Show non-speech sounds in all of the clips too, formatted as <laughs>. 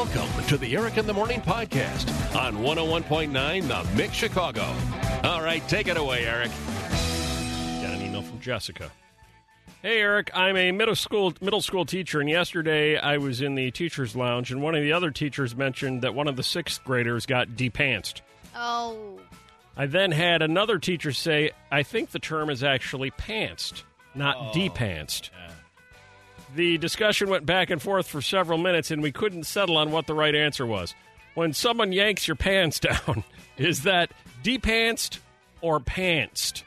Welcome to the Eric in the Morning podcast on 101.9 The Mix Chicago. All right, take it away, Eric. Got an email from Jessica. Hey Eric, I'm a middle school middle school teacher, and yesterday I was in the teachers' lounge, and one of the other teachers mentioned that one of the sixth graders got depantsed. Oh. I then had another teacher say, "I think the term is actually pantsed, not oh, depantsed." The discussion went back and forth for several minutes, and we couldn't settle on what the right answer was. When someone yanks your pants <laughs> down, is that depantsed or pantsed?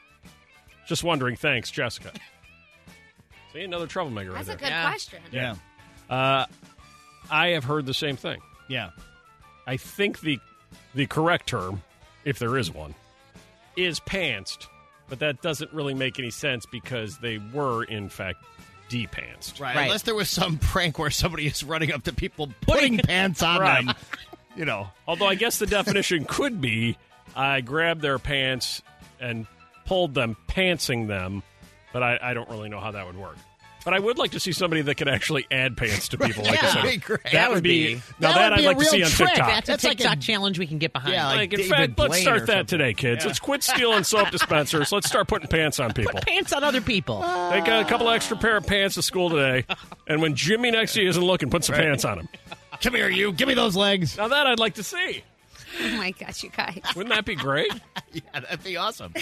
Just wondering. Thanks, Jessica. See, another troublemaker right That's a there. good question. Yeah. Uh, I have heard the same thing. Yeah. I think the the correct term, if there is one, is pantsed, but that doesn't really make any sense because they were in fact depantsed. Right. Right. Unless there was some prank where somebody is running up to people <laughs> putting pants on Right. them. You know. Although I guess the definition <laughs> could be I grabbed their pants and pulled them, pantsing them, but I, I don't really know how that would work. But I would like to see somebody that could actually add pants to people. like I Yeah, said. that'd be great. That, That would would be, be- now that that, I'd a like to see real on trick. TikTok. That's a That's like TikTok a- challenge we can get behind. Yeah, like Like, in David fact, let's start that something. today, kids. Yeah. Let's quit stealing <laughs> soap dispensers. Let's start putting pants on people. Put pants on other people. Take a couple extra pair of pants to school today, and when Jimmy next to you isn't looking, put some pants on him. <laughs> Come here, you. Give me those legs. Now that I'd like to see. Oh my gosh, you guys. Wouldn't that be great? <laughs> Yeah, that'd be awesome.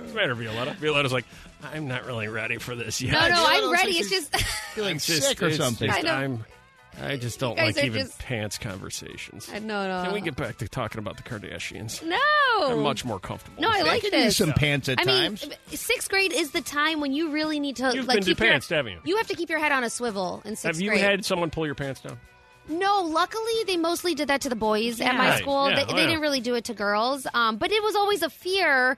What's the matter, Violetta? Violetta's like, I'm not really ready for this yet. No, no, Yeah, I'm ready. like It's just <laughs> Feeling I'm just- sick or something. just- I know. I'm, I just don't guys like are even just- pants conversations. I no, no. Can we get back to talking about the Kardashians? No. I'm much more comfortable. No, with I that. like They can use this. some pants at I mean, times. sixth grade is the time when you really need to You've like been keep your, depantsed, haven't you? You have to keep your head on a swivel in sixth Have you grade. had someone pull your pants down? No, luckily they mostly did that to the boys at my Right. school. Yeah, they, oh, they yeah. didn't really do it to girls. Um, but it was always a fear,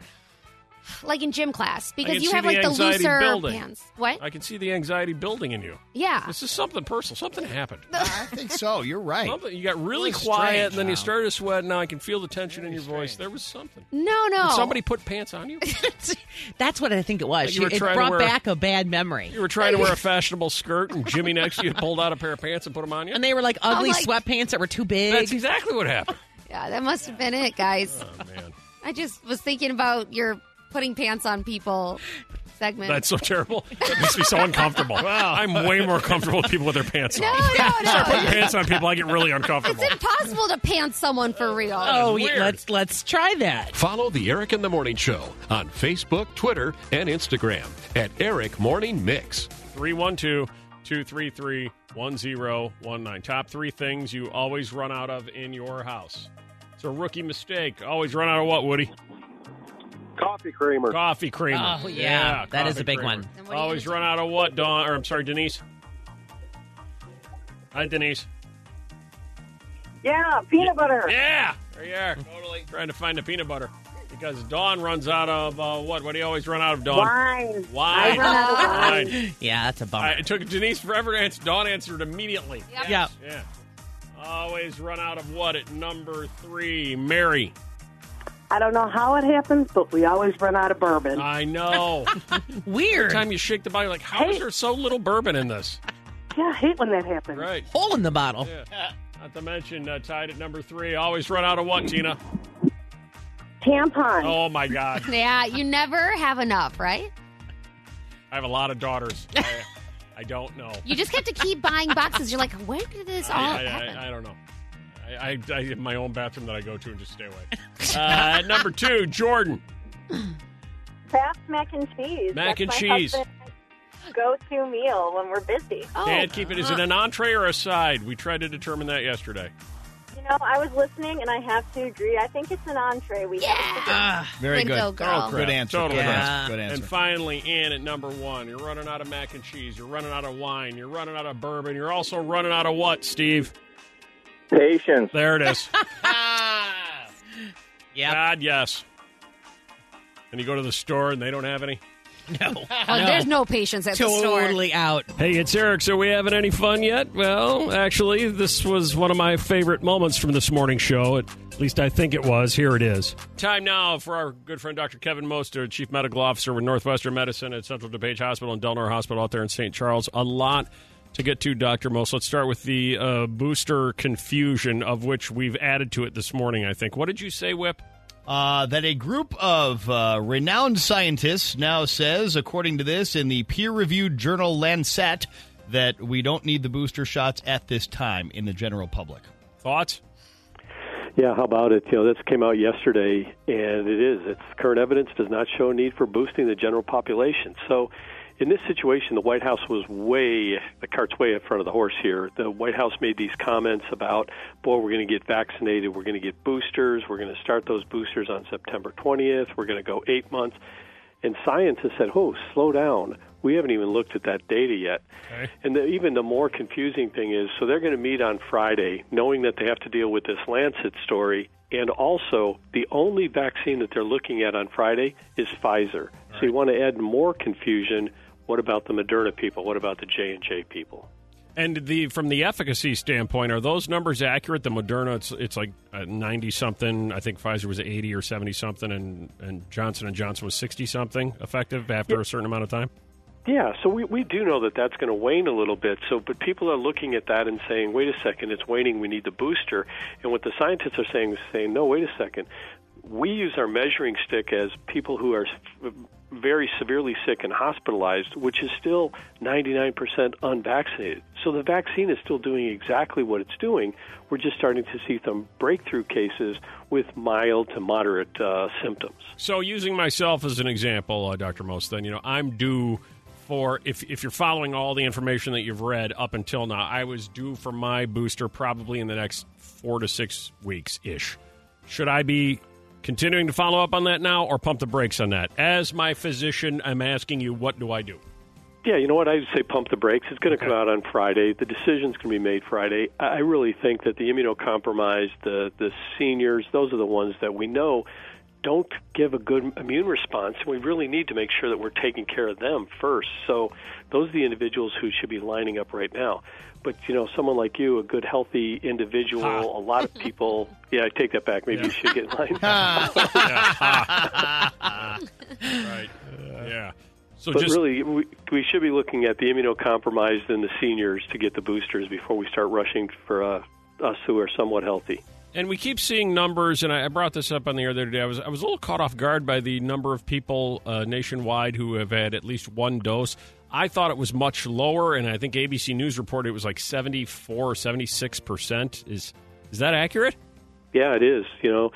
like in gym class, because you have the like the looser building. pants. What? I can see the anxiety building in you. yeah. This is something personal. Something happened. <laughs> I think so. You're right. Something you got really Really quiet, strange, and then you started to sweat. Now I can feel the tension in your voice. There was something. No, no. Did somebody put pants on you? <laughs> That's what I think it was. You were it trying to brought wear- back a bad memory. You were trying to wear a <laughs> fashionable skirt, and Jimmy next to you pulled out a pair of pants and put them on you. And they were like oh, ugly like- sweatpants that were too big. That's exactly what happened. yeah, that must have been it, guys. Oh man, I just was thinking about your putting pants on people segment. that's so <laughs> terrible. That makes me so uncomfortable. Wow, I'm way more comfortable with people with their pants no, on. no, <laughs> Start no. putting pants on people, I get really uncomfortable. It's impossible to pants someone for real. oh, yeah, let's let's try that. Follow the Eric in the Morning Show on Facebook, Twitter, and Instagram at Eric Morning Mix. 312 233 1019. Top three things you always run out of in your house. It's a rookie mistake. Always run out of what, Woody? Coffee creamer. Coffee creamer. Oh, yeah. That is a big creamer. one. And what are you Always run out of what, Dawn? Or I'm sorry, Denise. Hi, Denise. Yeah, peanut butter. Yeah, there you are. Totally trying to find the peanut butter because Dawn runs out of uh, what? What do you always run out of, Dawn? Wine. Wine. I run out of wine. Wine. <laughs> Yeah, that's a bummer. I, it took Denise forever to answer. Dawn answered immediately. Yep. yeah. Yeah. Always run out of what at number three? Mary. I don't know how it happens, but we always run out of bourbon. I know. <laughs> Weird. Every time you shake the bottle, you're like, how is Hey. there so little bourbon in this? yeah, I hate when that happens. Right. Hole in the bottle. Yeah. Not to mention, uh, tied at number three. Always run out of what, Tina? Tampon. Oh, my God. <laughs> Yeah, you never have enough, right? I have a lot of daughters. <laughs> I, I don't know. You just have to keep buying boxes. You're like, where did this all I, I, happen? I, I don't know. I, I, I have my own bathroom that I go to and just stay away. <laughs> Uh, number two, Jordan. Kraft mac and cheese. Mac That's and my cheese. husband's Go-to meal when we're busy. oh, Can't keep it. Is it an entree or a side? We tried to determine that yesterday. You know, I was listening and I have to agree. I think it's an entree. We Yeah. Ah, Very to good. go, girl. Oh, Good answer. Total Good crap. answer. Good answer. And finally, in at number one, you're running out of mac and cheese. You're running out of wine. You're running out of bourbon. You're also running out of what, Steve? Patience. There it is. <laughs> yeah. God, yes. And you go to the store and they don't have any. No. Oh, There's no patience at the store. Totally out. Hey, it's Eric. So we having any fun yet? Well, actually, this was one of my favorite moments from this morning show. At least I think it was. Here it is. Time now for our good friend Dr. Kevin Moster, Chief Medical Officer with Northwestern Medicine at Central DuPage Hospital and Delnor Hospital out there in St. Charles. A lot to get to, Dr. Most. Let's start with the uh, booster confusion, of which we've added to it this morning, I think. What did you say, Whip? Uh, that a group of uh, renowned scientists now says, according to this, in the peer reviewed journal Lancet, that we don't need the booster shots at this time in the general public. Thoughts? Yeah, how about it? You know, this came out yesterday, and it is. It's current evidence does not show a need for boosting the general population. So, in this situation, the White House was way the cart's way in front of the horse here. The White House made these comments about, boy, we're going to get vaccinated, we're going to get boosters, we're going to start those boosters on September 20th, we're going to go eight months. And scientists said, oh, slow down. We haven't even looked at that data yet. Okay. And the, even the more confusing thing is, so they're going to meet on Friday, knowing that they have to deal with this Lancet story, and also the only vaccine that they're looking at on Friday is Pfizer. So you want to add more confusion. What about the Moderna people? What about the J and J people? And the from the efficacy standpoint, are those numbers accurate? The Moderna, it's it's like uh, ninety something. I think Pfizer was eighty or seventy something, and and Johnson and Johnson was sixty something effective after a certain amount of time. Yeah, so we, we do know that that's going to wane a little bit. So, but people are looking at that and saying, "Wait a second, it's waning. We need the booster." And what the scientists are saying is saying, "No, wait a second. We use our measuring stick as people who are very severely sick and hospitalized, which is still 99% unvaccinated. So the vaccine is still doing exactly what it's doing. We're just starting to see some breakthrough cases with mild to moderate uh, symptoms." So, using myself as an example, uh, Dr. Most, then, you know, I'm due for, if, if you're following all the information that you've read up until now, I was due for my booster probably in the next four to six weeks ish. Should I be continuing to follow up on that now or pump the brakes on that? As my physician, I'm asking you, what do I do? Yeah, you know what? I'd say pump the brakes. It's going to come out on Friday. The decision's going to be made Friday. I I really think that the immunocompromised, the the seniors, those are the ones that we know don't give a good immune response. And we really need to make sure that we're taking care of them first. So those are the individuals who should be lining up right now. But you know, someone like you, a good, healthy individual, a lot of people. <laughs> Yeah, I take that back. Maybe you should get <laughs> lined up. <laughs> Right. yeah. So But just really, we, we should be looking at the immunocompromised and the seniors to get the boosters before we start rushing for uh, us who are somewhat healthy. And we keep seeing numbers, and I brought this up on the other day. I was I was a little caught off guard by the number of people uh, nationwide who have had at least one dose. I thought it was much lower, and I think ABC News reported it was like 74 or 76 percent. Is is that accurate? Yeah, it is. You know,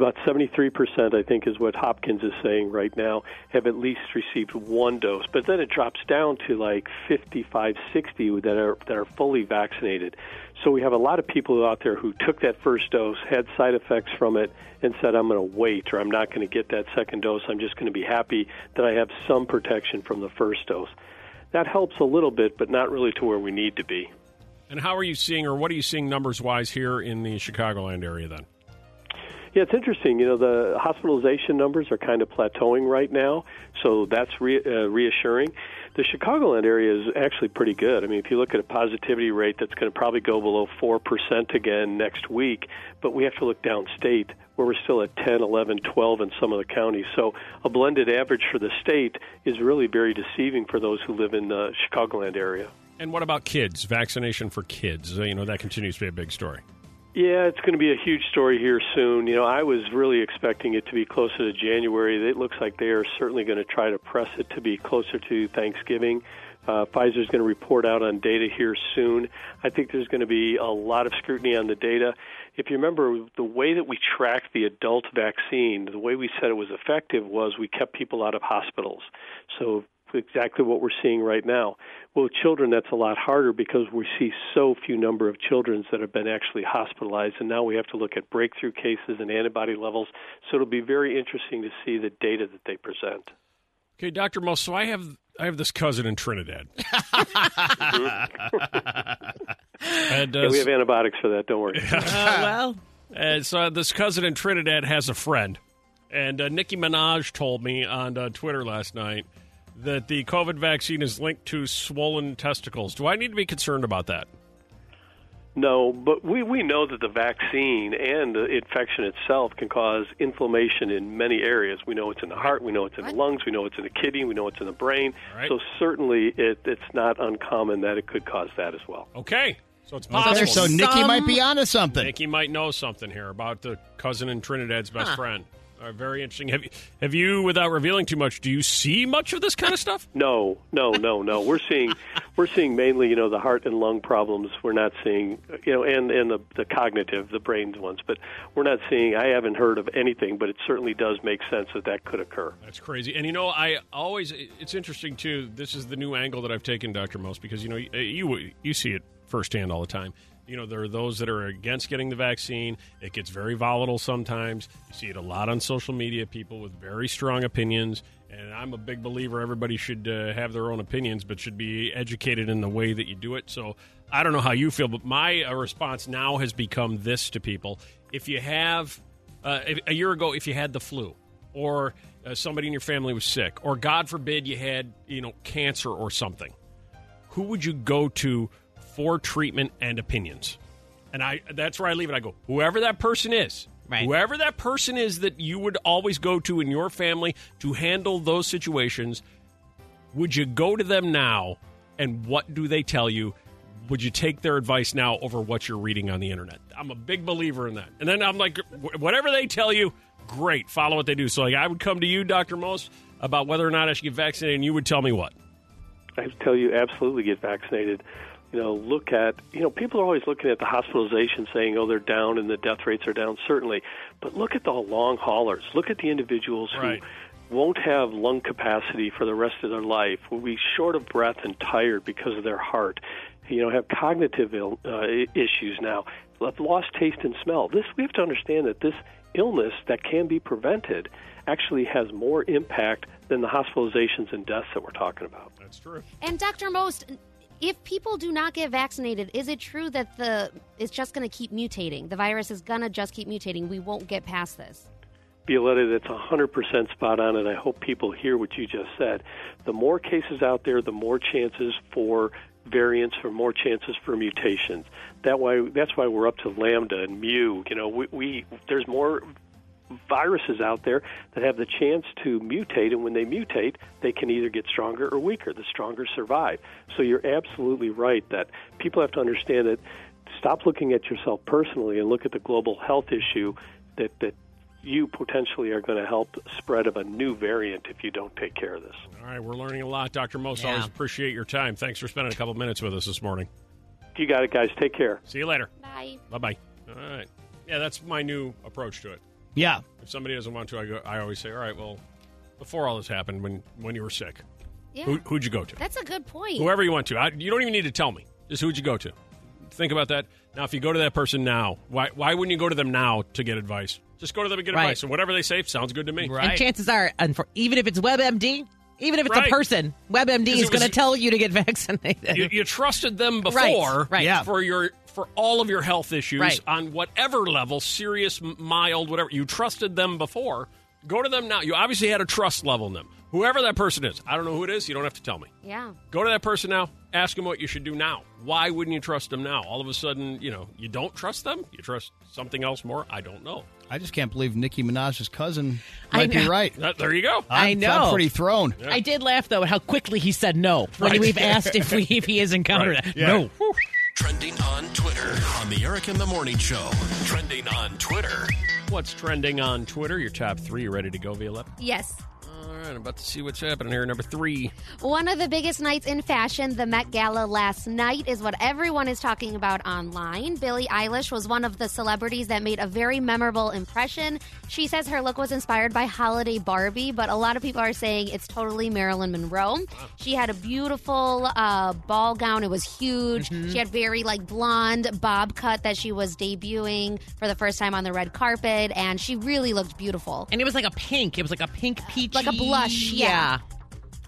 about 73%, I think, is what Hopkins is saying right now, have at least received one dose. But then it drops down to like 55, 60 that are, that are fully vaccinated. So we have a lot of people out there who took that first dose, had side effects from it, and said, I'm going to wait or I'm not going to get that second dose. I'm just going to be happy that I have some protection from the first dose. That helps a little bit, but not really to where we need to be. And how are you seeing, or what are you seeing numbers wise here in the Chicagoland area then? Yeah, it's interesting. You know, the hospitalization numbers are kind of plateauing right now, so that's re- uh, reassuring. The Chicagoland area is actually pretty good. I mean, if you look at a positivity rate that's going to probably go below 4% again next week, but we have to look downstate where we're still at 10, 11, 12 in some of the counties. So a blended average for the state is really very deceiving for those who live in the Chicagoland area. And what about kids? Vaccination for kids? You know, that continues to be a big story. Yeah, it's going to be a huge story here soon. You know, I was really expecting it to be closer to January. It looks like they are certainly going to try to press it to be closer to Thanksgiving. Uh, is going to report out on data here soon. I think there's going to be a lot of scrutiny on the data. If you remember, the way that we tracked the adult vaccine, the way we said it was effective was we kept people out of hospitals. So exactly what we're seeing right now. Well, children, that's a lot harder because we see so few number of children that have been actually hospitalized, and now we have to look at breakthrough cases and antibody levels. So it'll be very interesting to see the data that they present. Okay, Doctor Mo. So I have I have this cousin in Trinidad. <laughs> <laughs> and, uh, Yeah, we have antibiotics for that. Don't worry. <laughs> Uh, well, And so this cousin in Trinidad has a friend, and uh, Nicki Minaj told me on uh, Twitter last night that the COVID vaccine is linked to swollen testicles. Do I need to be concerned about that? No, but we, we know that the vaccine and the infection itself can cause inflammation in many areas. We know it's in the heart, we know it's in the lungs, we know it's in the kidney, we know it's in the brain. Right. So certainly it, it's not uncommon that it could cause that as well. Okay. So it's Okay, possible. so Nicki might be onto something. Nicki might know something here about the cousin in Trinidad's best Huh. friend. Uh, very interesting. Have you, have you, without revealing too much, do you see much of this kind of stuff? <laughs> No, no, no, no. We're seeing we're seeing mainly, you know, the heart and lung problems. We're not seeing, you know, and and the the cognitive, the brains ones. But we're not seeing. I haven't heard of anything, but it certainly does make sense that that could occur. That's crazy. And you know, I always it's interesting too. This is the new angle that I've taken, Doctor Most, because you know you you see it firsthand all the time. You know, there are those that are against getting the vaccine. It gets very volatile sometimes. You see it a lot on social media. People with very strong opinions. And I'm a big believer everybody should uh, have their own opinions, but should be educated in the way that you do it. So I don't know how you feel, but my uh, response now has become this to people: if you have uh, a year ago, if you had the flu, or uh, somebody in your family was sick, or God forbid you had you know cancer or something, who would you go to for treatment and opinions? And I that's where I leave it. I go, whoever that person is, Right. whoever that person is that you would always go to in your family to handle those situations, would you go to them now and what do they tell you? Would you take their advice now over what you're reading on the internet? I'm a big believer in that. And then I'm like, whatever they tell you, great, follow what they do. So like, I would come to you, Dr. Most, about whether or not I should get vaccinated, and you would tell me what. I tell you, absolutely get vaccinated. You know, look at you know people are always looking at the hospitalization, saying, "Oh, they're down and the death rates are down." Certainly, but look at the long haulers. Look at the individuals Right. who won't have lung capacity for the rest of their life, will be short of breath and tired because of their heart. You know, have cognitive Ill, uh, issues now, lost taste and smell. This we have to understand that this illness that can be prevented actually has more impact than the hospitalizations and deaths that we're talking about. That's true. And Dr. Most, if people do not get vaccinated, is it true that the it's just going to keep mutating? The virus is going to just keep mutating. We won't get past this. Violetta, that's 100% spot on, and I hope people hear what you just said. The more cases out there, the more chances for variants, for more chances for mutations. That why that's why we're up to lambda and mu. You know, we, we there's more viruses out there that have the chance to mutate, and when they mutate, they can either get stronger or weaker. The stronger survive. So you're absolutely right that people have to understand that. Stop looking at yourself personally and look at the global health issue that that you potentially are going to help spread of a new variant if you don't take care of this. All right, we're learning a lot, Dr. Most. Yeah. Always appreciate your time. Thanks for spending a couple minutes with us this morning. You got it, guys. Take care. See you later. Bye. Bye bye. All right. Yeah, that's my new approach to it. Yeah. If somebody doesn't want to, I, go, I always say, all right, well, before all this happened, when, when you were sick, Yeah. who, who'd you go to? That's a good point. Whoever you went to. I, you don't even need to tell me. Just who'd you go to? Think about that. Now, if you go to that person now, why, why wouldn't you go to them now to get advice? Just go to them and get Right. advice. And whatever they say sounds good to me. Right. And chances are, unfor- even if it's WebMD, even if it's Right. a person, WebMD is going to tell you to get <laughs> vaccinated. You, you trusted them before Right, right. Yeah. for your for all of your health issues Right. on whatever level, serious, mild, whatever. You trusted them before. Go to them now. You obviously had a trust level in them. Whoever that person is, I don't know who it is. You don't have to tell me. yeah. Go to that person now. Ask them what you should do now. Why wouldn't you trust them now? All of a sudden, you know, you don't trust them. You trust something else more. I don't know. I just can't believe Nicki Minaj's cousin might be right. That- there you go. I I'm- know. I'm pretty thrown. I did laugh though at how quickly he said no when Right. we've <laughs> asked if we if he has encountered Right. it. Yeah. No. <laughs> Trending on Twitter on the Eric in the Morning Show. Trending on Twitter. What's trending on Twitter? Your top three. Ready to go, Violetta? Yes. All right, I'm about to see what's happening here. Number three. One of the biggest nights in fashion, the Met Gala last night, is what everyone is talking about online. Billie Eilish was one of the celebrities that made a very memorable impression. She says her look was inspired by Holiday Barbie, but a lot of people are saying it's totally Marilyn Monroe. She had a beautiful uh, ball gown. It was huge. She had very like blonde bob cut that she was debuting for the first time on the red carpet, and she really looked beautiful. And it was like a pink. It was like a pink peach. Like a yeah.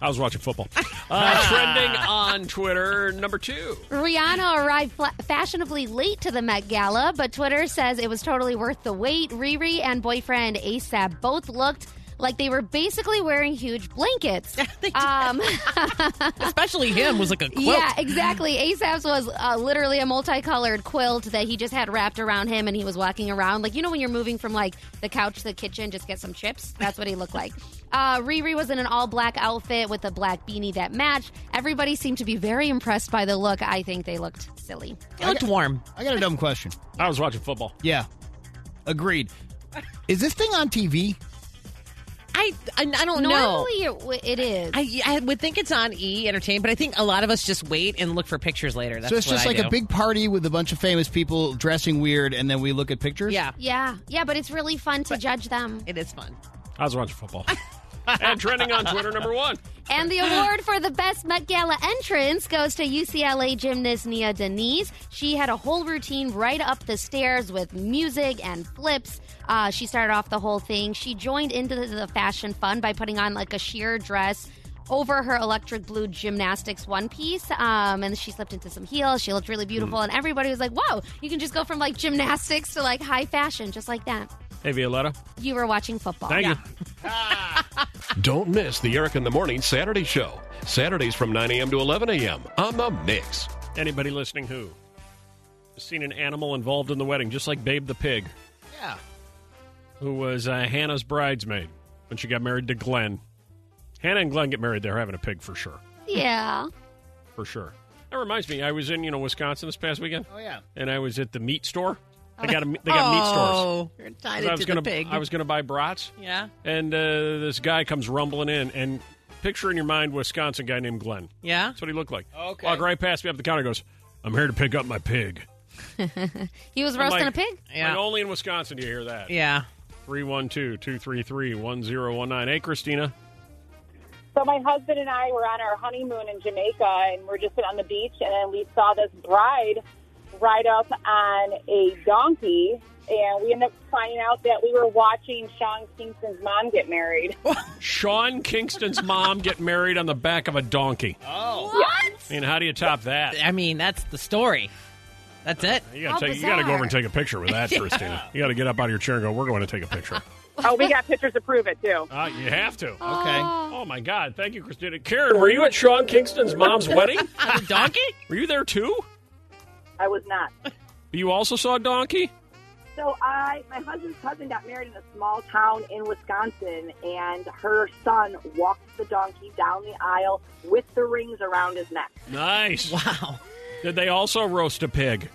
I was watching football. <laughs> Uh, trending on Twitter, number two. Rihanna arrived fla- fashionably late to the Met Gala, but Twitter says it was totally worth the wait. Riri and boyfriend ASAP both looked like they were basically wearing huge blankets. <laughs> um, <laughs> Especially him was like a quilt. yeah, exactly. ASAP's was uh, literally a multicolored quilt that he just had wrapped around him, and he was walking around like you know when you're moving from like the couch to the kitchen, just get some chips. That's what he looked like. Uh, Riri was in an all black outfit with a black beanie that matched. Everybody seemed to be very impressed by the look. I think they looked silly. He looked warm. I got a dumb question. I was watching football. Yeah. Agreed. <laughs> Is this thing on TV? I I, I don't know. Normally it, it is. I, I would think it's on E Entertainment, but I think a lot of us just wait and look for pictures later. That's so it's what just I like do. a big party with a bunch of famous people dressing weird, and then we look at pictures? Yeah, yeah, yeah, but it's really fun to judge them. it is fun. I was watching football. <laughs> and trending on Twitter, number one. And the award for the best Met Gala entrance goes to UCLA gymnast Nia Dennis. She had a whole routine right up the stairs with music and flips. Uh, she started off the whole thing. She joined into the, fashion fun by putting on like a sheer dress over her electric blue gymnastics one piece. Um, and she slipped into some heels. She looked really beautiful. And everybody was like, whoa, you can just go from like gymnastics to like high fashion just like that. Hey, Violetta. You were watching football. Thank you. <laughs> Don't miss the Eric in the Morning Saturday show. Saturdays from 9 a.m. to 11 a.m. on The Mix. Anybody listening who has seen an animal involved in the wedding, just like Babe the pig, Yeah. who was uh, Hannah's bridesmaid when she got married to Glenn. Hannah and Glenn get married. They're having a pig for sure. Yeah. For sure. That reminds me, I was in you know Wisconsin this past weekend, Oh, yeah. and I was at the meat store. They got a, they got meat stores. Oh, you're tied I was to gonna the pig. I was gonna buy brats, yeah, and uh, this guy comes rumbling in, and picture in your mind Wisconsin guy named Glenn. yeah. That's what he looked like. Okay. Walk right past me up the counter. Goes, I'm here to pick up my pig. <laughs> He was I'm roasting like- a pig? Yeah. Like, only in Wisconsin do you hear that. Yeah. 312 233 1019. Hey, Christina. So my husband and I were on our honeymoon in Jamaica, and we're just sitting on the beach, and then we saw this bride ride up on a donkey, and we ended up finding out that we were watching Sean Kingston's mom get married. <laughs> Sean Kingston's mom get married on the back of a donkey. Oh. what? I mean, how do you top that? I mean, that's the story. That's it. You gotta, take, you gotta go over and take a picture with that, <laughs> Christina. You gotta get up out of your chair and go, we're going to take a picture. <laughs> oh, we got pictures to prove it too. Uh, you have to. Okay. Oh, my God. Thank you, Christina. Karen, were you at Sean Kingston's mom's wedding? On a donkey? Were you there too? I was not. You also saw a donkey? So I, my husband's cousin got married in a small town in Wisconsin, and her son walked the donkey down the aisle with the rings around his neck. Nice. Wow. Did they also roast a pig?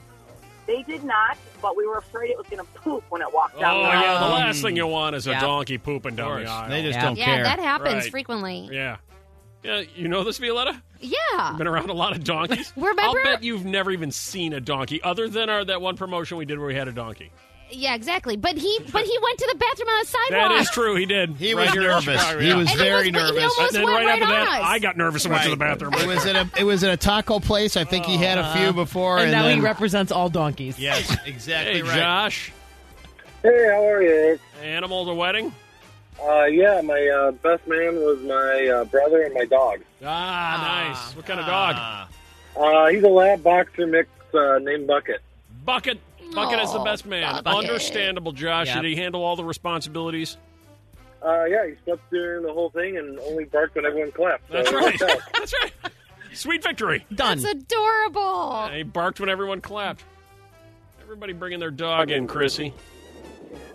They did not, but we were afraid it was going to poop when it walked Oh, down the yeah. aisle. The last thing you want is a Yeah. donkey pooping down the aisle. They just Yeah. don't Yeah, care. that happens Right. frequently. Yeah. Yeah, you know this, Violetta? Yeah. Been around a lot of donkeys. <laughs> Remember- I'll bet you've never even seen a donkey, other than our that one promotion we did where we had a donkey. Yeah, exactly. But he but he went to the bathroom on the sidewalk. That is true. He did. He Right was nervous. Chicago, He was And he very was- nervous. almost And then went right, right after on that, us. I got nervous and went to the bathroom. It was at a it was at a taco place. I think he had a few uh-huh. before, And and, now then, he represents all donkeys. Yes, exactly hey, right. Josh. Hey, how are you? Animal to wedding? Uh, yeah, my uh, best man was my uh, brother and my dog. Ah, nice. What kind of dog? Ah. Uh, he's a lab boxer mix uh, named Bucket. Bucket. Bucket is the best man. Bucket. Understandable, Josh. Yep. Did he handle all the responsibilities? Uh, yeah, he slept during the whole thing and only barked when everyone clapped. So That's right. <laughs> That's right. Sweet victory. Done. That's adorable. He barked when everyone clapped. Everybody bringing their dog in, Chrissy.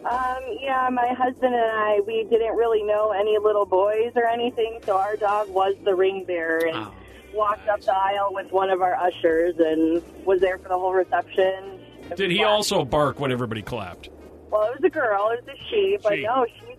Um, yeah, my husband and I, we didn't really know any little boys or anything, so our dog was the ring bearer and walked up the aisle with one of our ushers and was there for the whole reception. Did he also bark when everybody clapped? Well, it was a girl, it was a she, but She. no, she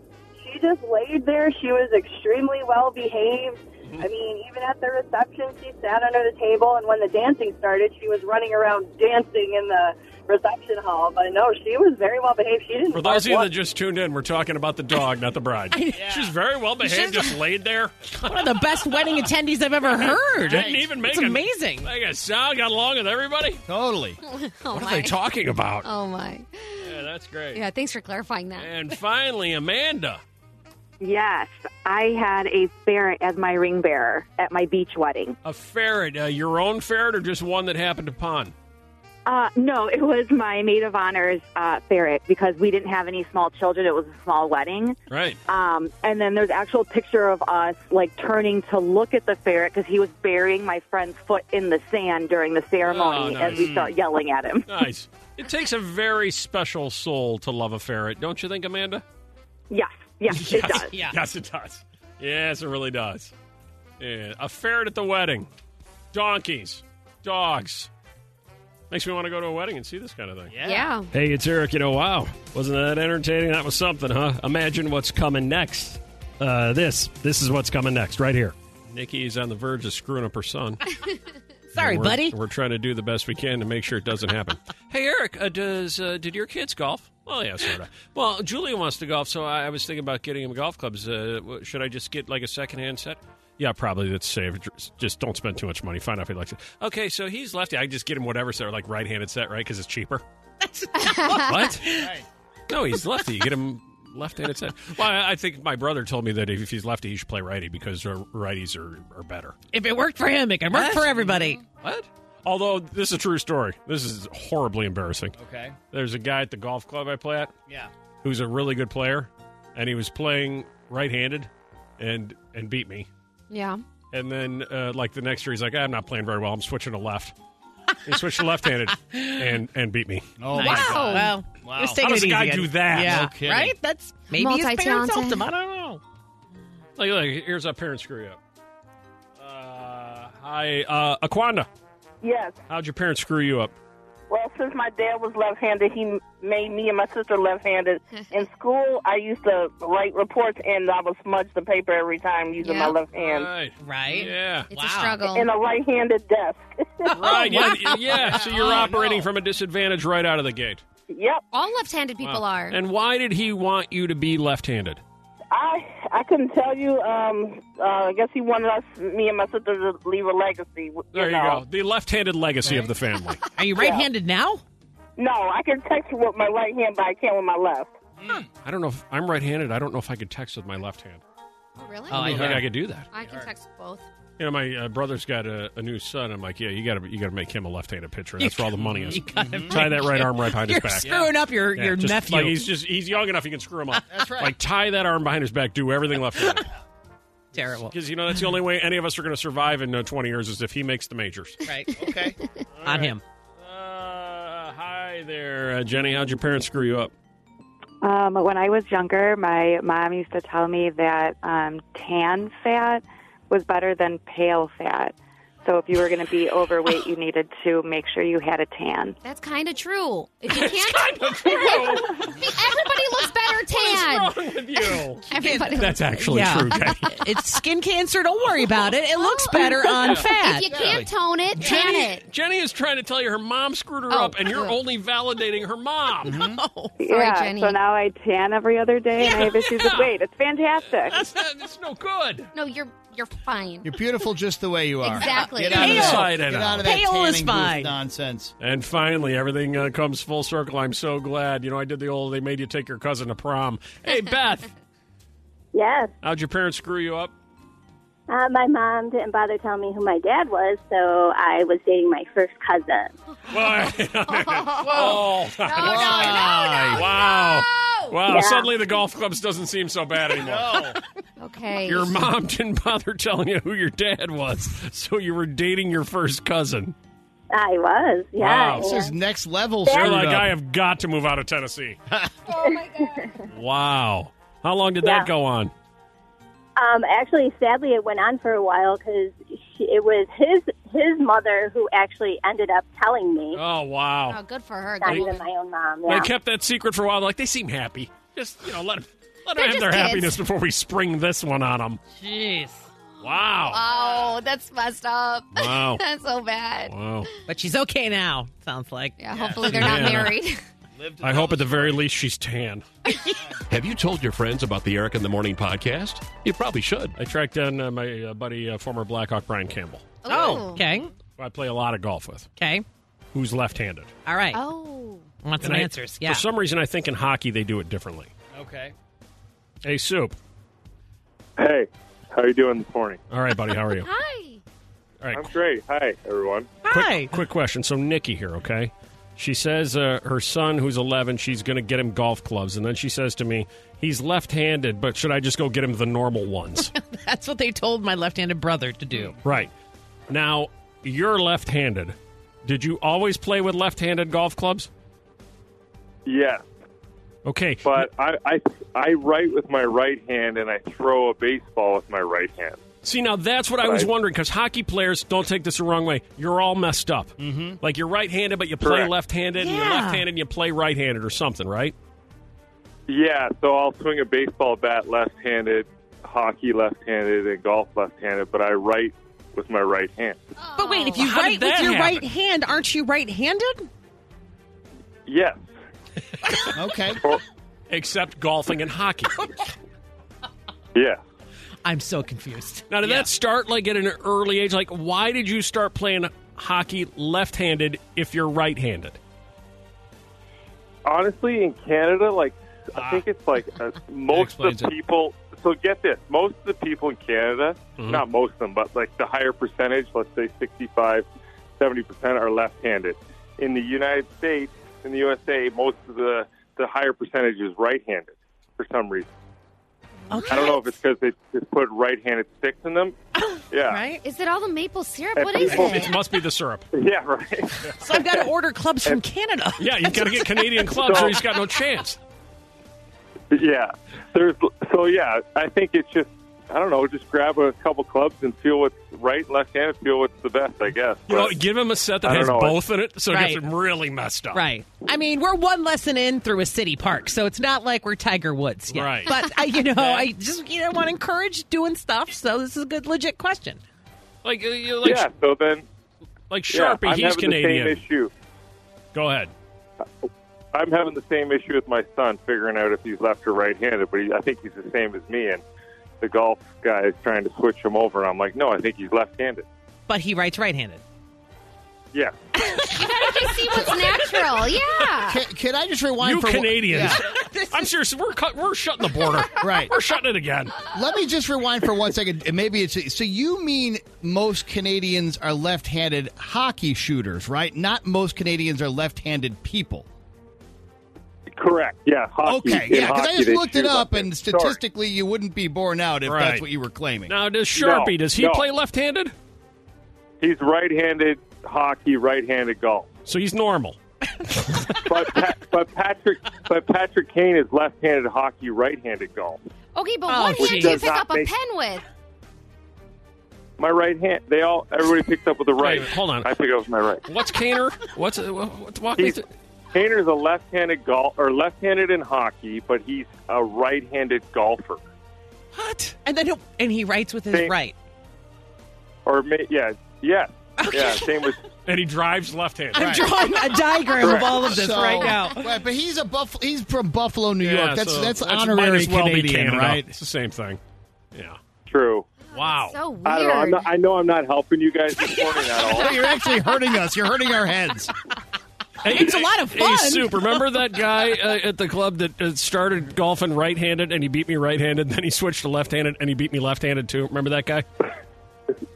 she just laid there. She was extremely well behaved. Mm-hmm. I mean, even at the reception, she sat under the table, and when the dancing started, she was running around dancing in the reception hall. But no, she was very well behaved. She didn't. For those of you once. that just tuned in, we're talking about the dog, not the bride. <laughs> <laughs> She's very well behaved, just laid there. <laughs> One of the best wedding attendees I've ever heard. Didn't even make It's a- amazing. Like a sound, got along with everybody. Totally. Oh What my. are they talking about? Oh my. Yeah, that's great. Yeah, thanks for clarifying that. And finally, Amanda. Yes, I had a ferret as my ring bearer at my beach wedding. A ferret, uh, your own ferret or just one that happened upon? Uh, no, it was my maid of honor's uh, ferret because we didn't have any small children. It was a small wedding. Right. Um, and then there's actual picture of us like turning to look at the ferret because he was burying my friend's foot in the sand during the ceremony Oh, as we start yelling at him. <laughs> Nice. It takes a very special soul to love a ferret, don't you think, Amanda? Yes, yes, it does. Yes, it does. Yes, it really does. Yeah. A ferret at the wedding. Donkeys. Dogs. Makes me want to go to a wedding and see this kind of thing. Yeah. Hey, it's Eric. You know, wow. Wasn't that entertaining? That was something, huh? Imagine what's coming next. Uh, this. This is what's coming next, right here. Nikki's on the verge of screwing up her son. <laughs> Sorry, we're- buddy. We're trying to do the best we can to make sure it doesn't happen. <laughs> hey, Eric, uh, does uh, did your kids golf? Well, yeah, sort of. Well, Julia wants to golf, so I, I was thinking about getting him golf clubs. Uh, should I just get like a secondhand set? Yeah, probably. That's safe. Just- Just don't spend too much money. Find out if he likes it. Okay, so he's lefty. I just get him whatever set, like right-handed set, right? Because it's cheaper. <laughs> what? No, he's lefty. You get him left-handed set. Well, I, I think my brother told me that if he's lefty, he should play righty because uh, righties are, are better. If it worked for him, it can work for everybody. What? Although this is a true story. This is horribly embarrassing. Okay. There's a guy at the golf club I play at Yeah. who's a really good player, and he was playing right-handed, and and beat me. Yeah. And then uh, like the next year, he's like, "I'm not playing very well. I'm switching to left." he switched to left-handed <laughs> and and beat me. Oh Nice. my God. Well, Wow. just How taking does it a guy do that? Yeah, No kidding. right. That's maybe his parents Multi-talented. helped him. I don't know. Like, look, here's how parents screw you up. Uh, hi, uh, Aquanda. Yes. How'd your parents screw you up? Well, since my dad was left-handed, he made me and my sister left-handed. <laughs> In school, I used to write reports, and I would smudge the paper every time using my left hand. Right. Right. Yeah. It's Wow. a struggle. In a right-handed desk. <laughs> Oh, right. Yeah. Yeah. So you're Oh, operating no. from a disadvantage right out of the gate. yep. All left-handed people Wow. are. And why did he want you to be left-handed? I I couldn't tell you. Um, uh, I guess he wanted us, me and my sister, to leave a legacy. You There you know. go. The left-handed legacy of the family. <laughs> Are you right-handed now? No, I can text with my right hand, but I can't with my left. I don't know if I'm right-handed. I don't know if I could text with my left hand. oh, really? Oh, I don't yeah. think I could do that. I can text both. You know, my uh, brother's got a, a new son. I'm like, yeah, you got to you got to make him a left-handed pitcher. That's where all the money is. <laughs> You gotta Tie that right him- arm right behind You're his back. screwing up your Yeah, your just nephew. Like he's just he's young enough. You can screw him up. <laughs> That's right. Like tie that arm behind his back. Do everything left-handed. <laughs> Terrible. Because you know that's the only way any of us are going to survive in uh, 20 years is if he makes the majors. Right. Okay. On him. Uh, hi there, uh, Jenny. How'd your parents screw you up? Um, when I was younger, my mom used to tell me that um, tan fat was better than pale fat. So if you were going to be overweight, you needed to make sure you had a tan. That's kind of true. If you can't, kind of <laughs> true. everybody looks better tan. What's wrong with you? <laughs> Everybody. That's actually Yeah. true, <laughs> Jenny. It's skin cancer. Don't worry about it. It looks better on fat. if you can't tone it, tan Jenny, it. Jenny is trying to tell you her mom screwed her Oh. up, and you're only validating her mom. Mm-hmm. Oh, yeah, Jenny. so now I tan every other day and I have issues with weight. It's fantastic. That's, not, that's no good. No, you're you're fine. You're beautiful just the way you are. Exactly. Get out of Pale. that, Get get out of that Pale is tanning booth fine. nonsense. And finally, everything uh, comes full circle. I'm so glad. You know, I did the old, they made you take your cousin to prom. Hey, Beth, <laughs> Yes. how'd your parents screw you up? Uh, my mom didn't bother telling me who my dad was, so I was dating my first cousin. Why? <laughs> <laughs> oh, No, no, no, no, wow. Wow, Yeah. suddenly the golf clubs doesn't seem so bad anymore. Okay. Your mom didn't bother telling you who your dad was, so you were dating your first cousin. I was, yeah. Wow. This is next level. You're like, up. I have got to move out of Tennessee. <laughs> oh my god. Wow. How long did Yeah. that go on? Um, actually, sadly, it went on for a while because it was his his mother who actually ended up telling me, Oh, wow. Oh, good for her. not Good even my own mom. They kept that secret for a while. Like, they seem happy. Just, you know, let them, let them have their kids. happiness before we spring this one on them. jeez. Wow. Oh, that's messed up. Wow. <laughs> that's so bad. Wow. But she's okay now. Sounds like. Yeah, hopefully they're not married. <laughs> I hope at the very least she's tan. <laughs> Have you told your friends about the Eric in the Morning podcast? You probably should. I tracked down uh, my uh, buddy, uh, former Blackhawk Brian Campbell, Oh, Ooh. okay. who I play a lot of golf with, Okay. who's left handed. All right. Oh. Want some And I- answers. Yeah. For some reason, I think in hockey they do it differently. Okay. Hey, Soup. Hey, how are you doing this morning? All right, buddy. How are you? Hi. All right. I'm great. Hi, everyone. Hi. Quick question. So, Nikki here, okay? She says uh, her son, who's 11, she's going to get him golf clubs. And then she says to me, he's left handed, but should I just go get him the normal ones? <laughs> That's what they told my left-handed brother to do. right. Now, you're left handed. Did you always play with left handed golf clubs? Yes, Okay. but I, I I write with my right hand and I throw a baseball with my right hand. See, now that's what I was wondering because hockey players don't take this the wrong way. You're all messed up. Mm-hmm. Like you're right handed, but you play Correct. left handed, and you're left handed and you play right handed or something, right? Yeah, so I'll swing a baseball bat left-handed, hockey left-handed, and golf left-handed, but I write with my right hand. But wait, if you How write with your happen? right hand, aren't you right-handed? Yes. Okay. Except golfing and hockey. <laughs> Yes. I'm so confused. now, did that start like at an early age? Like, why did you start playing hockey left handed if you're right handed? honestly, in Canada, like Ah. I think it's like uh, <laughs> most of the people. So get this: most of the people in Canada, Mhm. not most of them, but like the higher percentage, let's say 65, 70 percent, are left-handed. In the United States, in the USA, most of the the higher percentage is right-handed for some reason. Okay. I don't know if it's because they just put right-handed sticks in them. <laughs> Yeah, Right? Is it all the maple syrup? And What is people- It it? must be the syrup. <laughs> yeah, right. So I've got to order clubs from Canada. <laughs> Yeah, you've got to get Canadian clubs So- or he's got no chance. Yeah, there's so yeah. I think it's just I don't know. Just grab a couple clubs and feel what's right, and left handed. Feel what's the best, I guess. You know, give him a set that I has know. both in it, so it gets him really messed up. Right. I mean, we're one lesson in through a city park, so it's not like we're Tiger Woods yet. Right. But I, you know, I just you know want to encourage doing stuff. So this is a good, legit question. Like, uh, you know, like, yeah. So then, like yeah, Sharpie, I'm he's Canadian. the same issue. Go ahead. I'm having the same issue with my son, figuring out if he's left or right-handed. But he, I think he's the same as me, and the golf guy is trying to switch him over. I'm like, no, I think he's left-handed. But he writes right-handed. Yeah. <laughs> You gotta just see what's natural. Yeah. Can, can I just rewind You for one- Canadians. Yeah. <laughs> I'm serious. We're cut, we're shutting the border. <laughs> Right. We're shutting it again. Let me just rewind for one second. Maybe it's so. You mean most Canadians are left-handed hockey shooters, right? Not most Canadians are left-handed people. Correct. Yeah. Hockey. Okay, yeah, because I just looked it up, left-handed. and Sorry. statistically, you wouldn't be born out if Right. that's what you were claiming. Now, does Sharpie, No, does he no. play left-handed? he's right-handed hockey, right-handed golf. So he's normal. <laughs> but Pat, but Patrick but Patrick Kane is left-handed hockey, right-handed golf. Okay, but Oh, what hand geez. do you pick up a make- pen with? My right hand. They all everybody picks up with the right. Wait, hold on. I pick up with my right. What's Kaner? What's uh, what, walk me He's, through- Kaner's a left-handed golf or left-handed in hockey, but he's a right-handed golfer. What? And then he'll, and he writes with his Same. right. Or ma- yeah, yeah, yeah. Same with <laughs> And he drives left-handed. I'm drawing a diagram of all of this So- right now. Right, but he's a Buff- He's from Buffalo, New Yeah, York. That's so that's, might honorary as well be Canadian, Canada. right? It's the same thing. Yeah. true. Wow. So weird. I don't know. I'm not, I know I'm not helping you guys this morning at all. <laughs> You're actually hurting us. You're hurting our heads. <laughs> Hey, It's a lot of Hey, fun. Soup, remember that guy uh, at the club that uh, started golfing right-handed and he beat me right-handed, then he switched to left-handed and he beat me left-handed too. Remember that guy?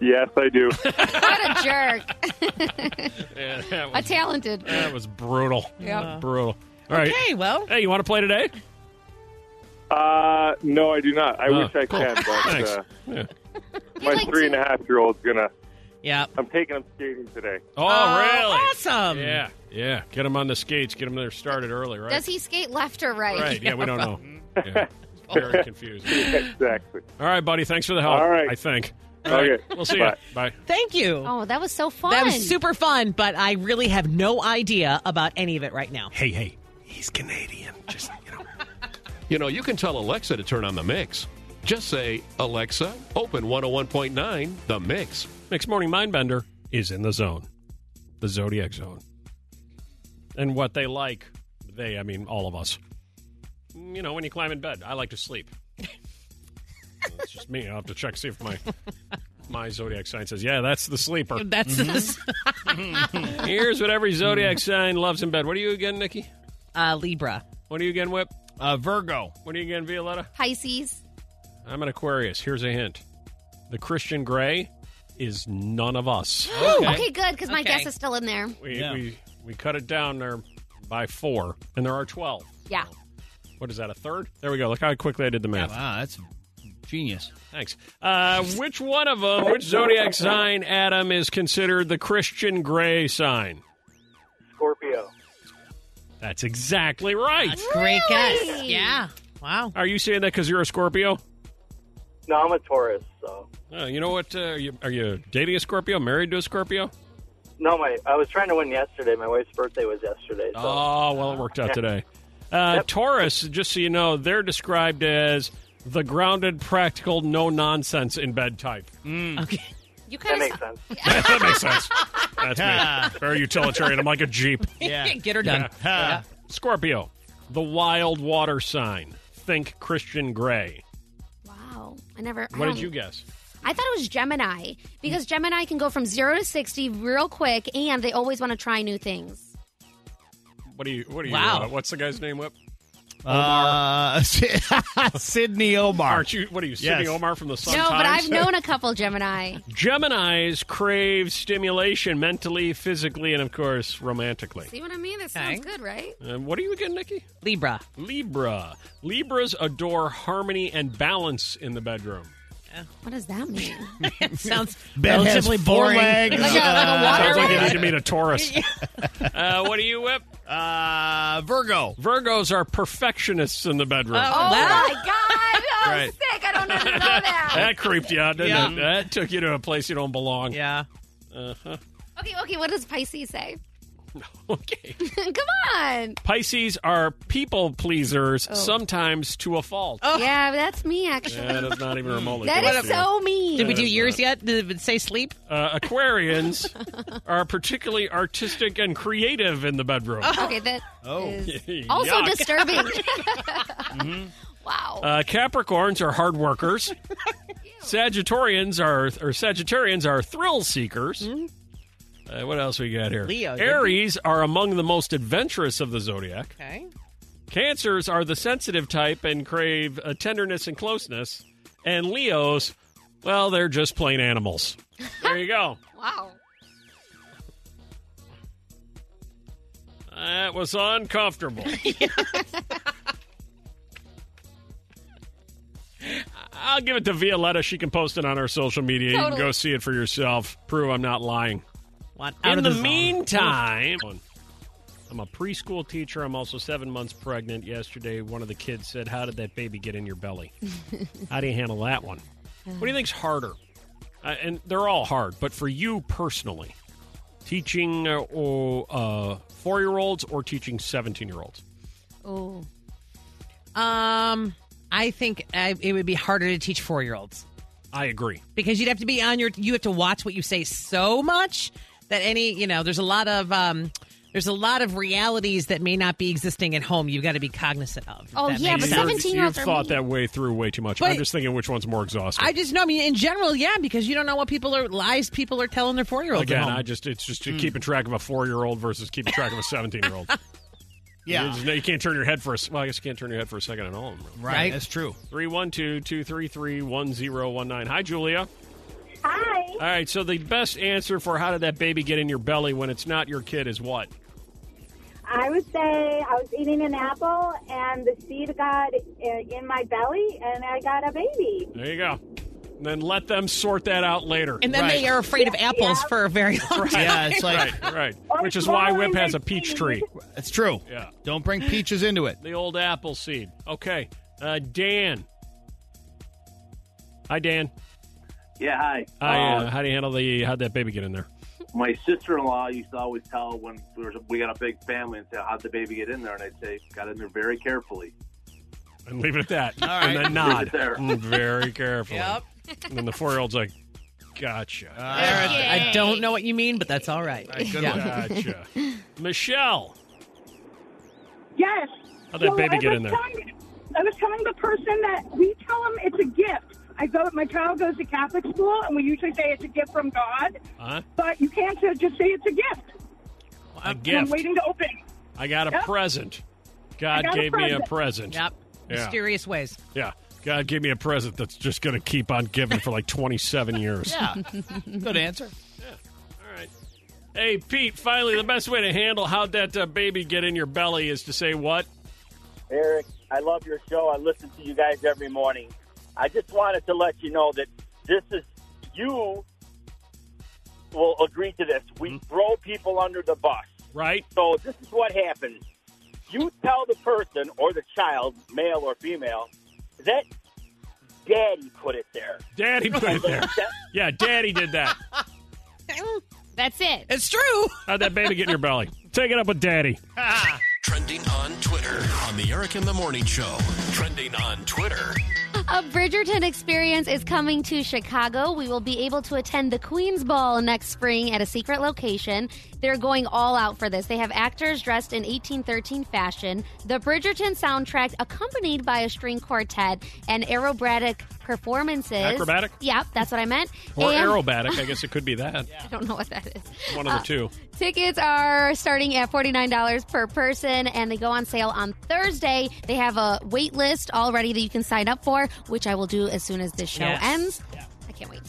Yes, I do. <laughs> What a jerk. <laughs> Yeah, that a was, talented. that was brutal. Yep. Brutal. All right. Okay, well, Hey, you want to play today? Uh, no, I do not. I Oh, wish I cool. can, but <laughs> uh, Yeah. my like three and a half year old's gonna. Yeah. I'm taking him skating today. Oh, Oh, really? awesome. Yeah, yeah. Get him on the skates. Get him there started early, right? Does he skate left or right? Right. Yeah, we don't know. <laughs> Yeah. Very <laughs> confusing. exactly. All right, buddy. Thanks for the help. All right. I think. All right. Okay. We'll see Bye. you. Bye. Thank you. Oh, that was so fun. That was super fun, but I really have no idea about any of it right now. Hey, hey. He's Canadian. Just, you know. <laughs> You know, you can tell Alexa to turn on the mix. Just say, Alexa, open 101.9 The Mix. Mixed Morning Mindbender is in the zone, the Zodiac Zone. And what they like, they, I mean, all of us. You know, when you climb in bed, I like to sleep. <laughs> It's just me. I'll have to check see if my my zodiac sign says, "Yeah, that's the sleeper." <laughs> That's <laughs> Here's what every zodiac sign loves in bed. What are you again, Nikki? uh, Libra. What are you again, Whip? Uh, Virgo. What are you again, Violetta? Pisces. I'm an Aquarius. Here's a hint: the Christian Grey is none of us. Okay, good, because my Okay. guess is still in there. We, Yeah. we We cut it down there by four, and there are 12. Yeah. What is that, a third? There we go. Look how quickly I did the math. Wow, that's genius. Thanks. Uh, which one of them, which zodiac sign, Adam, is considered the Christian Grey sign? Scorpio. That's exactly right. That's great guess. Yeah. Wow. Are you saying that because you're a Scorpio? No, I'm a Taurus, so. Uh, you know what? Uh, are, you, are you dating a Scorpio? Married to a Scorpio? No, my I was trying to win yesterday. My wife's birthday was yesterday. So. Oh, well, it worked out <laughs> today. Uh, Taurus, just so you know, they're described as the grounded, practical, no nonsense in bed type. Okay. <laughs> You that kind makes of sense. <laughs> that makes sense. That's me. Very utilitarian. I'm like a Jeep. Yeah. Get her done. Yeah. Scorpio, the wild water sign. Think Christian Grey. Wow. I never. I What did you guess? I thought it was Gemini because Gemini can go from zero to sixty real quick, and they always want to try new things. What do you? What do you? Wow. Uh, what's the guy's name? Whip? Uh, <laughs> Sydney Omarr. Aren't you? What are you? Sydney Yes. Omarr from the Sun no, but I've known a <laughs> couple Gemini. Geminis crave stimulation mentally, physically, and of course, romantically. See what I mean? That Okay. sounds good, right? Uh, what are you again, Nicki? Libra. Libra. Libras adore harmony and balance in the bedroom. What does that mean? <laughs> Sounds <laughs> Ben has relatively four boring. legs. Like a, like a water Sounds like you need to meet a Taurus. <laughs> uh, what do you whip? Uh, Virgo. Virgos are perfectionists in the bedroom. Oh Wow. my god! Oh, Right. sick! I don't know that. That creeped you out, didn't Yeah. it? That took you to a place you don't belong. Yeah. Uh-huh. okay, okay. What does Pisces say? <laughs> Okay. <laughs> Come on. Pisces are people pleasers, Oh. sometimes to a fault. Oh. Yeah, <laughs> that's me actually. That is not even remotely. that close is to you. so mean. Did we do is yours not. yet? Did it say sleep? Uh, Aquarians are particularly artistic and creative in the bedroom. Okay, that Oh. is also Yuck. disturbing. Wow. Uh, Capricorns are hard workers. Sagittarians are or Sagittarians are thrill seekers. Uh, what else we got here? Leo. Aries are among the most adventurous of the zodiac. Okay. Cancers are the sensitive type and crave uh, tenderness and closeness. And Leos, well, they're just plain animals. <laughs> There you go. wow. That was uncomfortable. <laughs> I'll give it to Violetta. She can post it on our social media. You can go see it for yourself. Prove I'm not lying. Out In of the, the, meantime, I'm a preschool teacher. I'm also seven months pregnant. Yesterday, one of the kids said, How did that baby get in your belly? <laughs> How do you handle that one? What do you think's harder? Uh, and they're all hard, but for you personally, teaching uh, uh, four year olds or teaching 17 year olds? Oh. Um, I think I, it would be harder to teach four year olds I agree. because you'd have to be on your. You have to watch what you say so much that any you know. There's a lot of um. There's a lot of realities that may not be existing at home. You've got to be cognizant of. Oh, yeah, but 17-year-olds You've thought mean. that way through way too much. But- I'm just thinking which one's more exhausting. I just know. I mean, in general, yeah, because you don't know what people are lies people are telling their four year olds. Again, I just it's just keeping track of a four year old versus keeping track of a 17 year old. <laughs> Yeah. You, you can't turn your head for a. well. I guess you can't turn your head for a second at all. Right, Right. that's true. 312 233 1019. Hi, Julia. Hi. All right, so the best answer for how did that baby get in your belly when it's not your kid is what? I would say I was eating an apple and the seed got in my belly and I got a baby. There you go. And then let them sort that out later. and then Right. they are afraid of apples for a very long time. Yeah, it's like right, right. <laughs> Which is why Whip has a peach tree. it's true. Yeah. Don't bring peaches into it. The old apple seed. Okay. Uh, Dan. Hi, Dan. Yeah, hi. Hi, Uh, uh, how do you handle the, how'd that baby get in there? my sister-in-law used to always tell when we, were, we got a big family and say, "How'd the baby get in there?" And I'd say, "Got in there very carefully." And leave it at that. All right. And then Leave nod. it there. Mm, Very carefully. Yep. And then the four year old's like, gotcha. I don't know what you mean, but that's all right. good Yeah. Gotcha. Michelle. Yes. How'd that So baby I get in there? Telling, I was telling the person that we tell them it's a gift. I go. My child goes to Catholic school, and we usually say it's a gift from God. Huh? But you can't just say it's a gift. A I'm gift. waiting to open. I got a Yep. present. God got a gave me a present. present. Yep. Yeah. Mysterious ways. Yeah. God gave me a present that's just going to keep on giving for like 27 years. Yeah. Good answer. Yeah. All right. Hey, Pete, finally, the best way to handle how'd that uh, baby get in your belly is to say what? Eric, I love your show. I listen to you guys every morning. I just wanted to let you know that this is you will agree to this. We hmm. throw people under the bus. Right. So this is what happens. You tell the person or the child, male or female, that daddy put it there. Daddy put it there. Yeah, Daddy did that. <laughs> That's it. It's true. How'd that baby get in your belly? Take it up with Daddy. Trending on Twitter on the Eric in the Morning Show. Trending on Twitter. A Bridgerton experience is coming to Chicago. We will be able to attend the Queen's Ball next spring at a secret location. They're going all out for this. They have actors dressed in 1813 fashion, the Bridgerton soundtrack accompanied by a string quartet, and aerobatic performances. Acrobatic? Yep, that's what I meant. Or And- aerobatic. I <laughs> guess it could be that. I don't know what that is. One of the Uh, two. Tickets are starting at $49 per person and they go on sale on Thursday. They have a wait list already that you can sign up for, which I will do as soon as this show Yes. ends. I can't wait.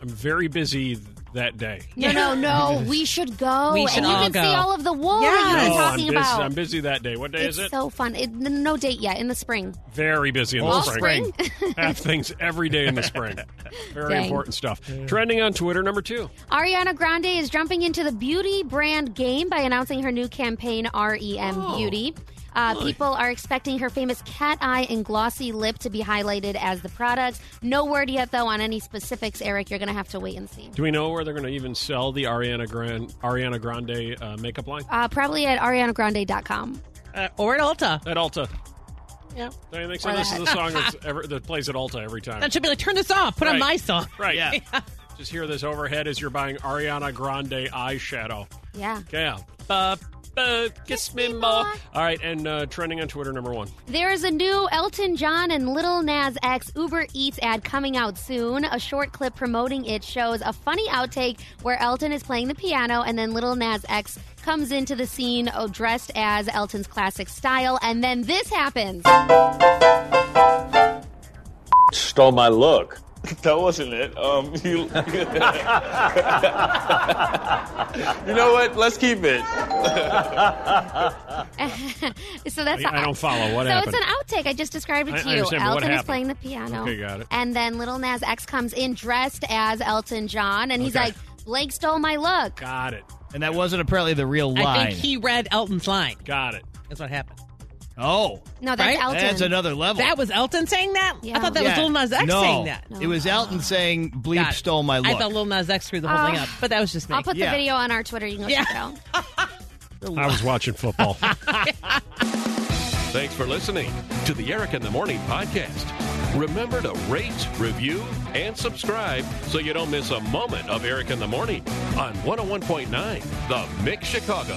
I'm very busy that day. No, no, no. <laughs> We should go. We should and you can go. see all of the wool Yes. that you've been No, I'm talking busy, about. I'm busy that day. What day it's is it? so fun. It, n- no date yet. In the spring. Very busy in the All spring. spring? <laughs> Have things every day in the spring. <laughs> Very Dang. important stuff. Trending on Twitter, number two. Ariana Grande is jumping into the beauty brand game by announcing her new campaign, REM Oh. Beauty. Uh, people are expecting her famous cat eye and glossy lip to be highlighted as the products. No word yet, though, on any specifics, Eric. You're going to have to wait and see. Do we know where they're going to even sell the Ariana Grande Ariana Grande uh, makeup line? Uh, probably at arianagrande.com. Uh, or at Ulta. At Ulta. Yeah. Don't you think so? Or This is that. the song that's <laughs> ever, that plays at Ulta every time. That should be like, turn this off. Put on Right. my song. <laughs> Right. Yeah. <laughs> Just hear this overhead as you're buying Ariana Grande eyeshadow. Yeah. Yeah. Uh, uh, kiss me more. All right, and uh, trending on Twitter, number one. There is a new Elton John and Little Nas X Uber Eats ad coming out soon. A short clip promoting it shows a funny outtake where Elton is playing the piano and then Little Nas X comes into the scene oh, dressed as Elton's classic style. And then this happens. Stole my look. <laughs> That wasn't it. Um, <laughs> you, <laughs> you know what? Let's keep it. so that's I- I don't follow. What so happened? it's an outtake. I just described it I- to I you. understand, but what Elton is happened? playing the piano. Okay, got it. And then Little Nas X comes in dressed as Elton John, and he's Okay. like, "Blake stole my look." Got it. And that wasn't apparently the real line. I think he read Elton's line. Got it. That's what happened. Oh. No, that's Right? Elton. That's another level. That was Elton saying that? Yeah. I thought that Yeah. was Lil Nas X no, saying that. It was Elton saying, bleep Got stole my look. I thought Lil Nas X screwed the whole thing Oh. up, but that was just me. I'll put Yeah. the video on our Twitter. You can go Yeah. check it out. <laughs> I was watching football. <laughs> Thanks for listening to the Eric in the Morning podcast. Remember to rate, review, and subscribe so you don't miss a moment of Eric in the Morning on 101.9 The Mix Chicago.